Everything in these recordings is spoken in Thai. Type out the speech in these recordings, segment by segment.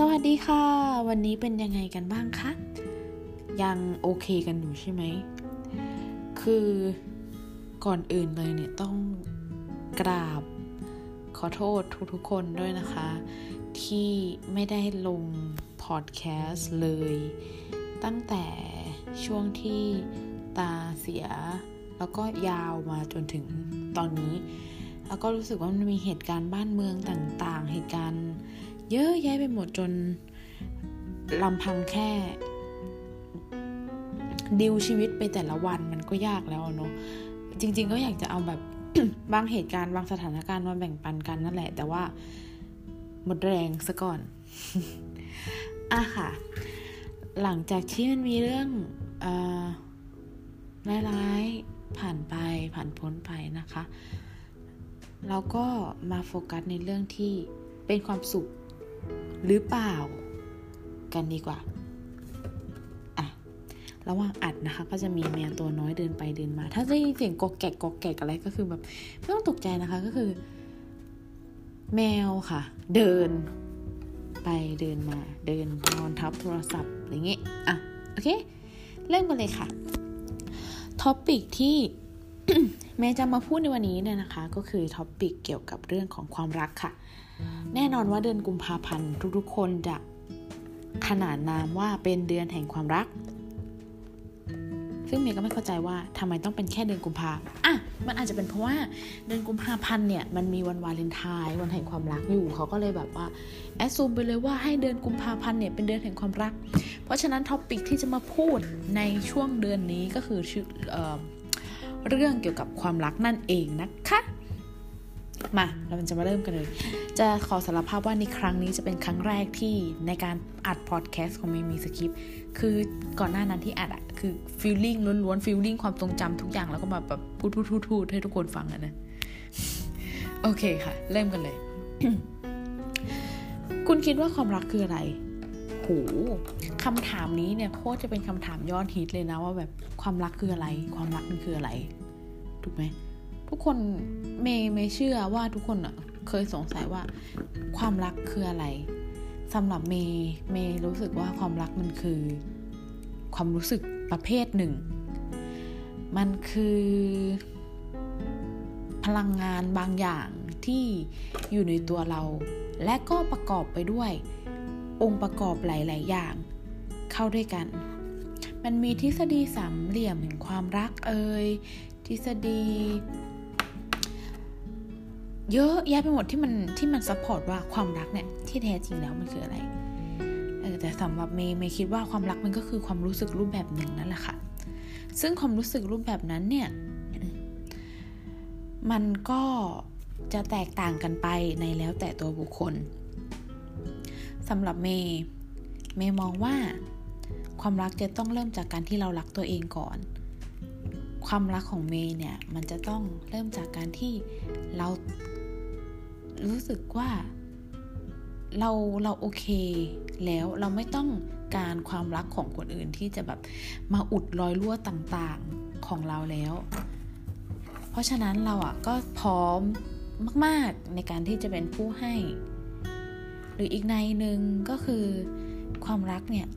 สวัสดีค่ะ วันนี้เป็นยังไงกันบ้างคะ ยังโอเคกันอยู่ใช่ไหม คือก่อนอื่นเลยเนี่ยต้องกราบขอโทษทุกๆคนด้วยนะคะ ที่ไม่ได้ลงพอดแคสต์เลย ตั้งแต่ช่วงที่ตาเสีย แล้วก็ยาวมาจนถึงตอนนี้ แล้วก็รู้สึกว่ามันมีเหตุการณ์บ้านเมืองต่างๆ เหตุการณ์ เยอะแยะไปหมดจนลำพังแค่ดิวชีวิตไปแต่ละวันมันก็ยากแล้วเนาะจริง ๆ ก็อยากจะเอาแบบบางเหตุการณ์บางสถานการณ์มาแบ่งปันกันนั่นแหละ แต่ว่าหมดแรงซะก่อนอะค่ะ หลังจากที่มันมีเรื่องอร้ายๆผ่านไปผ่านพ้นไปนะคะ เราก็มาโฟกัสในเรื่องที่เป็นความสุข หรือเปล่า กันดีกว่าอะระหว่างอัดนะคะ ก็จะมีแมวตัวน้อยเดินไปเดินมา ถ้าได้ยินเสียงกอกแกกกอกแกกอะไรก็คือแบบไม่ต้องตกใจนะคะก็คือ แมวค่ะ เดินไปเดินมา เดินนอนทับโทรศัพท์อะไรเงี้ยอะโอเค เริ่มกันเลยค่ะ topic ที่เมย์จะมาพูดในวันนี้เนี่ยนะคะ ก็คือ topic เกี่ยวกับเรื่องของความรักค่ะ แน่นอนว่าเดือนกุมภาพันธ์ทุกๆ คนจะขนานนามว่าเป็นเดือนแห่งความรัก ซึ่งเมย์ก็ไม่เข้าใจว่าทำไมต้องเป็นแค่เดือนกุมภาอะ มันอาจจะเป็นเพราะว่าเดือนกุมภาพันธ์เนี่ยมันมีวันวาเลนไทน์วันแห่งความรักอยู่ เขาก็เลยแบบว่าassume ไปเลยว่าให้เดือนกุมภาพันธ์เนี่ยเป็นเดือนแห่งความรัก เพราะฉะนั้น topic ที่จะมาพูดในช่วงเดือนนี้ก็คือเอเรื่องเกี่ยวกับความรักนั่นเองนะคะ มาเราจะมาเริ่มกันเลย จะขอสารภาพว่าในครั้งนี้จะเป็นครั้งแรกที่ในการอัดพอดแคสต์ของไม่มีสคริปต์คือก่อนหน้านั้นที่อัดอะคือ feeling ล้วนๆ feeling ความทรงจำทุกอย่างแล้วก็มาแบบพูดพูดพูดให้ทุกคนฟังอะนะ โอเคค่ะ เริ่มกันเลย คุณคิดว่าความรักคืออะไรโหคำถามนี้เนี่ยโคตรจะเป็นคำถามยอดฮิตเลยนะว่าแบบความรักคืออะไร ความรักมันคืออะไร ถูกไหม ทุกคนเมย์เมย์เชื่อว่าทุกคนอะเคยสงสัยว่าความรักคืออะไรสำหรับเมย์เมย์รู้สึกว่าความรักมันคือ ความรู้สึกประเภทหนึ่ง มันคือ พลังงานบางอย่างที่อยู่ในตัวเรา และก็ประกอบไปด้วย องค์ประกอบหลาย ๆ อย่าง เข้าด้วยกัน มันมีทฤษฎีสามเหลี่ยมแห่งความรักเอ่ยทฤษฎี เยอะแยะไปหมดที่มันที่มัน support ว่าความรักเนี่ยที่แท้จริงแล้วมันคืออะไรเออแต่สำหรับเมย์เมย์คิดว่าความรักมันก็คือความรู้สึกรูปแบบหนึ่งนั่นแหละค่ะ ซึ่งความรู้สึกรูปแบบนั้นเนี่ยมันก็จะแตกต่างกันไปในแล้วแต่ตัวบุคคลสำหรับเมย์เมย์มองว่า ความรักจะต้องเริ่มจากการที่เรารักตัวเองก่อน ความรักของเมย์เนี่ยมันจะต้องเริ่มจากการที่เรา รู้สึกว่าเราเราโอเคแล้วเราไม่ต้องการความรักของคนอื่นที่จะแบบมาอุดรอยรั่วต่างๆของเราแล้ว เพราะฉะนั้นเราอะก็พร้อมมากๆในการที่จะเป็นผู้ให้ หรืออีกในหนึ่งก็คือความรักเนี่ย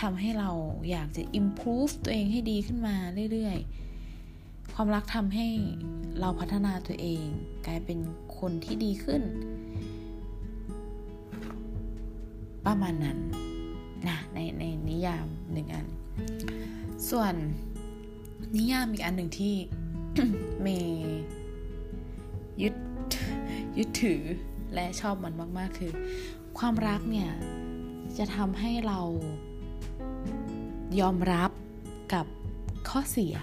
ทำให้เราอยากจะ improve ตัวเองให้ดีขึ้นมาเรื่อยๆ ความรักทำให้เราพัฒนาตัวเอง กลายเป็น คนที่ดีขึ้น ประมาณนั้นนะในในนิยามหนึ่งอัน ส่วนนิยามอีกอันหนึ่งที่เมย์ยึดยึดถือและชอบมันมาก ๆ คือ ความรักเนี่ยจะทำให้เรายอมรับกับข้อเสีย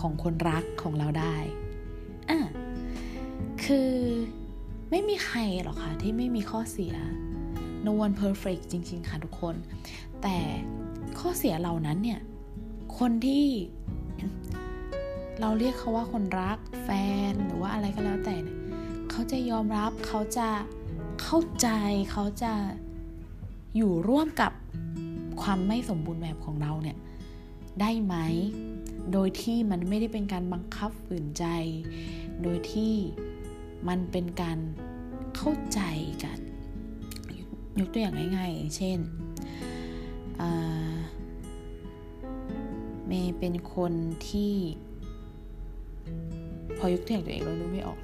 ของคนรักของเราได้อะ คือไม่มีใครหรอกค่ะที่ไม่มีข้อเสีย no one perfect จริง ๆ ค่ะทุกคน แต่ข้อเสียเหล่านั้นเนี่ย คนที่เราเรียกเขาว่าคนรักแฟนหรือว่าอะไรก็แล้วแต่เนี่ยเขาจะยอมรับเขาจะเข้าใจเขาจะอยู่ร่วมกับความไม่สมบูรณ์แบบของเราเนี่ย ได้ไหม โดยที่มันไม่ได้เป็นการบังคับฝืนใจ โดยที่ มันเป็นการเข้าใจกัน ยกตัวอย่างง่ายๆ เช่นเมย์เป็นคนที่ พอยกตัวอย่างตัวเองเราดูไม่ออก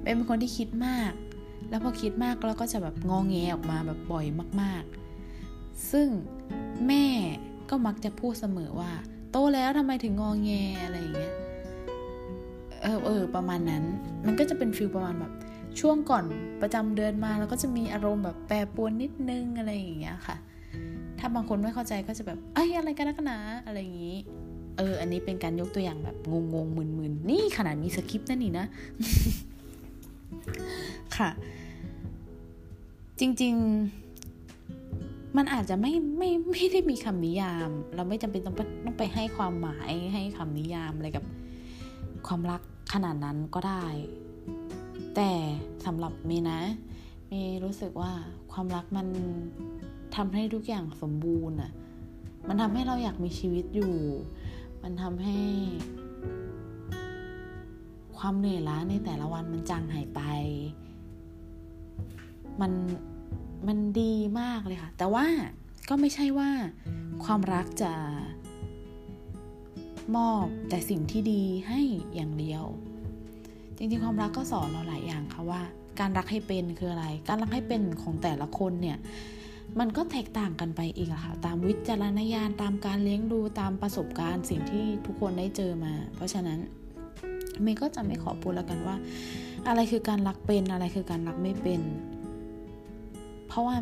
เมย์เป็นคนที่คิดมาก แล้วพอคิดมากแล้วก็จะแบบงองแงออกมาแบบบ่อยมาก ๆ ซึ่งแม่ก็มักจะพูดเสมอว่า โตแล้วทำไมถึงงองแงอะไรอย่างเงี้ย เออเออประมาณนั้น มันก็จะเป็นฟิลประมาณแบบช่วงก่อนประจำเดือนมาแล้วก็จะมีอารมณ์แบบแปรปรวนนิดนึงอะไรอย่างเงี้ยค่ะ ถ้าบางคนไม่เข้าใจก็จะแบบเอ้อะไรกันนักหนาอะไรอย่างงี้ เออ อันนี้เป็นการยกตัวอย่างแบบงงงมึนๆนี่ขนาดมีสคริปต์นั่นนี่นะ ค่ะ จริง ๆ มันอาจจะไม่ไม่ไม่ได้มีคำนิยาม เราไม่จำเป็นต้องต้องไปให้ความหมายให้คำนิยามอะไรกับความรัก ขนาดนั้นก็ได้ แต่สำหรับเมนะ เมรู้สึกว่าความรักมันทำให้ทุกอย่างสมบูรณ์อะมันทำให้เราอยากมีชีวิตอยู่ มันทำให้ ความเหนื่อยล้าในแต่ละวันมันจางหายไป มันมันดีมากเลยค่ะ แต่ว่าก็ไม่ใช่ว่าความรักจะ มอบแต่สิ่งที่ดีให้อย่างเดียว จริงๆความรักก็สอนเราหลายอย่างค่ะว่า การรักให้เป็นคืออะไร การรักให้เป็นของแต่ละคนเนี่ยมันก็แตกต่างกันไปอีกค่ะ ตามวิจารณญาณตามการเลี้ยงดูตามประสบการณ์ สิ่งที่ทุกคนได้เจอมา เพราะฉะนั้นเมย์ก็จะไม่ขอพูดแล้วกันว่า อะไรคือการรักเป็นอะไรคือการรักไม่เป็น เพราะว่า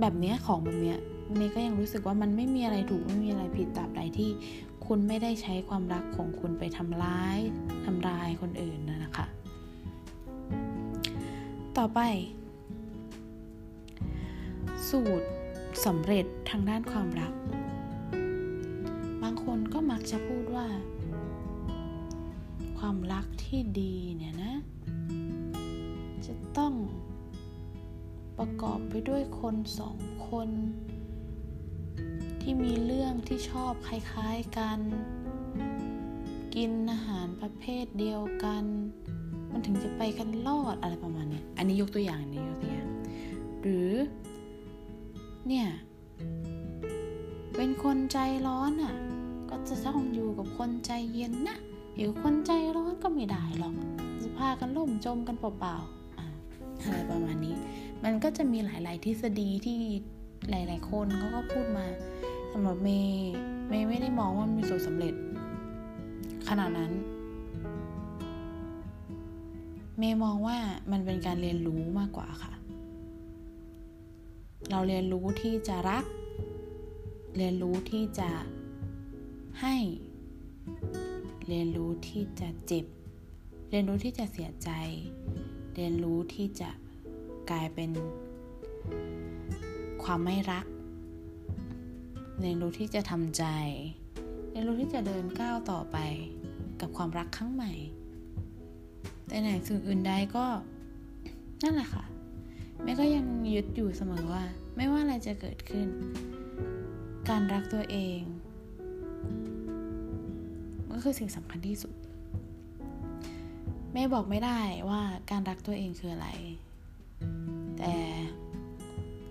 แบบนี้ของแบบนี้เมย์ก็ยังรู้สึกว่ามันไม่มีอะไรถูกไม่มีอะไรผิดตราบใดที่ คุณไม่ได้ใช้ความรักของคุณไปทำร้ายทำลายคนอื่นนะนะคะ ต่อไป สูตรสำเร็จทางด้านความรัก บางคนก็มักจะพูดว่า ความรักที่ดีเนี่ยนะ จะต้องประกอบไปด้วยคนสองคน ที่มีเรื่องที่ชอบคล้ายๆกัน กินอาหารประเภทเดียวกัน มันถึงจะไปกันรอดอะไรประมาณนี้อันนี้ยกตัวอย่างนี้ยกตัวอย่างหรือ เนี่ย เป็นคนใจร้อนอะ่ะ ก็จะต้องอยู่กับคนใจเย็นนะอยู่คนใจร้อนก็ไม่ได้หรอกจะพากันล่มจมกันเปล่าๆอะไรประมาณนี้ มันก็จะมีหลาย ๆ ทฤษฎีที่หลาย ๆ คนเขาก็พูดมา สำหรับเมย์เมย์ไม่ได้มองว่ามันมีสูตรสำเร็จ ขนาดนั้น เมย์มองว่ามันเป็นการเรียนรู้มากกว่าค่ะ เราเรียนรู้ที่จะรัก เรียนรู้ที่จะให้ เรียนรู้ที่จะเจ็บ เรียนรู้ที่จะเสียใจ เรียนรู้ที่จะกลายเป็นความไม่รัก เรียนรู้ที่จะทำใจ เรียนรู้ที่จะเดินก้าวต่อไปกับความรักครั้งใหม่ แต่ไหนสิ่งอื่นใดก็นั่นแหละค่ะแม่ก็ยังยึดอยู่เสมอว่า ไม่ว่าอะไรจะเกิดขึ้น การรักตัวเองก็คือสิ่งสำคัญที่สุดแม่บอกไม่ได้ว่าการรักตัวเองคืออะไร แต่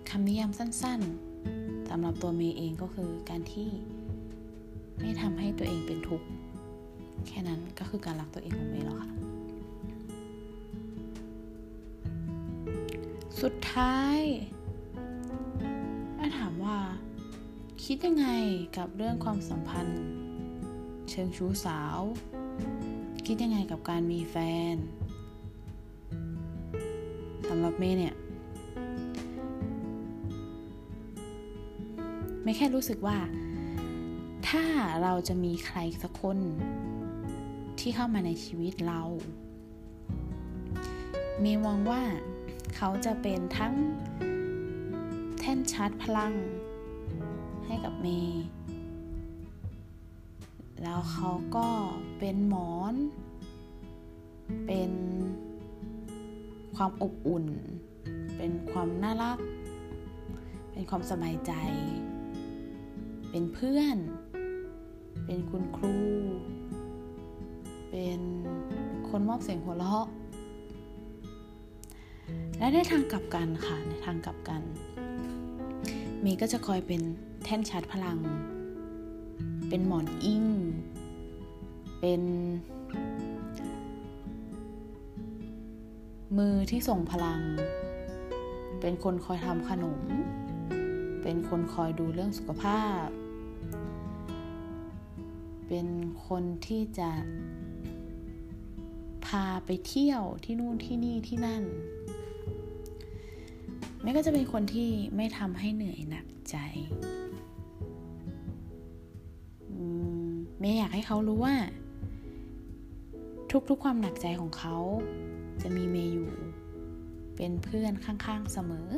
คำนิยามสั้น ๆ สำหรับตัวเมย์เองก็คือการที่ไม่ทำให้ตัวเองเป็นทุกข์แค่นั้นก็คือการรักตัวเองของเมย์แล้วค่ะ สุดท้ายถ้าถามว่า คิดยังไงกับเรื่องความสัมพันธ์ เชิงชู้สาว คิดยังไงกับการมีแฟนสำหรับเมย์เนี่ย ไม่แค่รู้สึกว่า ถ้าเราจะมีใครสักคนที่เข้ามาในชีวิตเรา เมย์มองว่าเขาจะเป็นทั้งแท่นชาร์จพลังให้กับเมย์แล้วเขาก็เป็นหมอน เป็นความอบอุ่น เป็นความน่ารัก เป็นความสบายใจ เป็นเพื่อน เป็นคุณครู เป็นคนมอบเสียงหัวเราะ และในทางกลับกันค่ะ ในทางกลับกันมีก็จะคอยเป็นแท่นชาร์จพลัง เป็นหมอนอิงเป็นมือที่ส่งพลัง เป็นคนคอยทำขนม เป็นคนคอยดูเรื่องสุขภาพ เป็นคนที่จะพาไปเที่ยวที่นู่นที่นี่ที่นั่นแม่ก็จะเป็นคนที่ไม่ทำให้เหนื่อยหนักใจเมย์อยากให้เขารู้ว่า ทุกๆความหนักใจของเขา จะมีเมย์อยู่ เป็นเพื่อนข้างๆเสมอ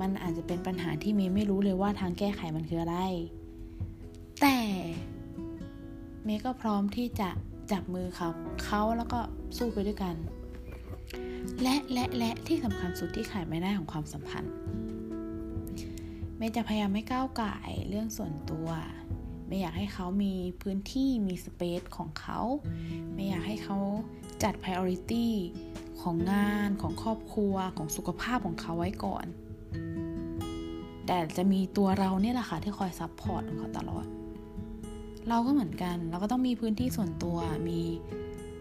มันอาจจะเป็นปัญหาที่เมย์ไม่รู้เลยว่าทางแก้ไขมันคืออะไร แต่เมย์ก็พร้อมที่จะจับมือเขาเขาแล้วก็สู้ไปด้วยกัน และและและที่สำคัญสุดที่ขายไม่ได้ของความสัมพันธ์ เมย์จะพยายามไม่ก้าวก่ายเรื่องส่วนตัวไม่อยากให้เขามีพื้นที่มี space ของเขา ไม่อยากให้เขาจัด priority ของงานของครอบครัวของสุขภาพของเขาไว้ก่อน แต่จะมีตัวเราเนี่ยแหละค่ะที่คอย support เขาตลอด เราก็เหมือนกัน เราก็ต้องมีพื้นที่ส่วนตัว มี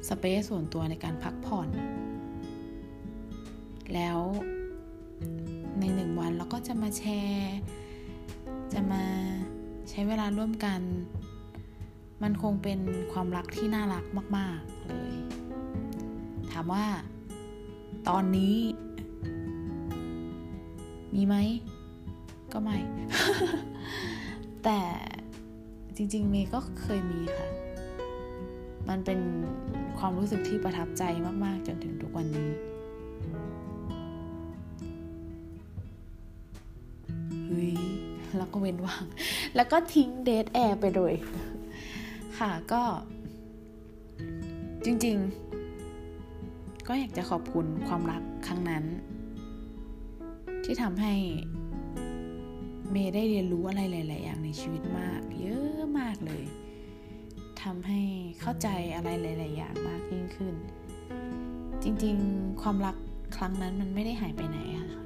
สเปซส่วนตัวในการพักผ่อน แล้วในหนึ่งวันเราก็จะมาแชร์ จะมาใช้เวลาร่วมกัน มันคงเป็นความรักที่น่ารักมาก ๆ เลย ถามว่าตอนนี้ มีไหม ก็ไม่ แต่ จริงๆเมย์ก็เคยมีค่ะ มันเป็นความรู้สึกที่ประทับใจมากๆ จนถึงทุกวันนี้ เฮ้ย แล้วก็เว้นว่าง แล้วก็ทิ้งเดทแอร์ไปเลย ค่ะก็ จริงๆ ก็อยากจะขอบคุณความรักครั้งนั้น ที่ทำให้ เมย์ได้เรียนรู้อะไรหลาย ๆ อย่างในชีวิตมาก เยอะมากเลยทำให้เข้าใจอะไรหลาย ๆ อย่างมากยิ่งขึ้น จริง ๆ ความรักครั้งนั้นมันไม่ได้หายไปไหนค่ะ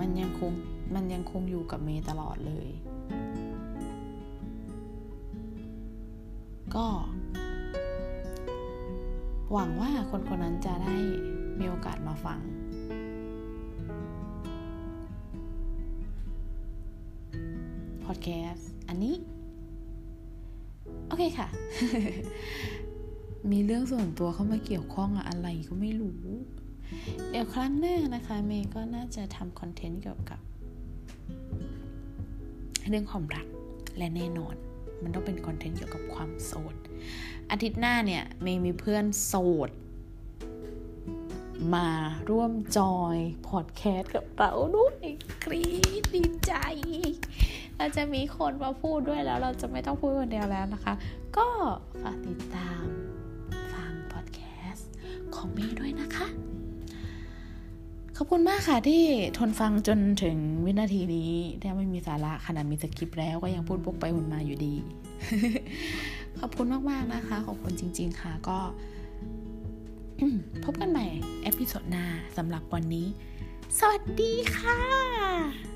มันยังคงมันยังคงอยู่กับเมย์ตลอดเลย ก็ หวังว่าคนคนนั้นจะได้มีโอกาสมาฟัง พอดแคสต์อันนี้ โอเคค่ะ มีเรื่องส่วนตัวเข้ามาเกี่ยวข้องอะอะไรก็ไม่รู้ เดี๋ยวครั้งหน้านะคะ เมย์ก็น่าจะทำคอนเทนต์เกี่ยวกับ เรื่องความรักและแน่นอน มันต้องเป็นคอนเทนต์เกี่ยวกับความโสด อาทิตย์หน้าเนี่ย เมย์มีเพื่อนโสดมาร่วมจอย พอดแคสต์กับเราด้วยกรี๊ดดีใจ เราจะมีคนมาพูดด้วยแล้วเราจะไม่ต้องพูดคนเดียวแล้วนะคะ ก็ฝากติดตามฟังพอดแคสต์ของเมย์ด้วยนะคะ ขอบคุณมากค่ะที่ทนฟังจนถึงวินาทีนี้ถ้าไม่มีสาระขนาดมีสคริปต์แล้วก็ยังพูดพกไปหุ่นมาอยู่ดี ขอบคุณมากๆนะคะ ขอบคุณจริง ๆ ค่ะก็พบกันใหม่เอพิโซดหน้าสำหรับวันนี้ สวัสดีค่ะ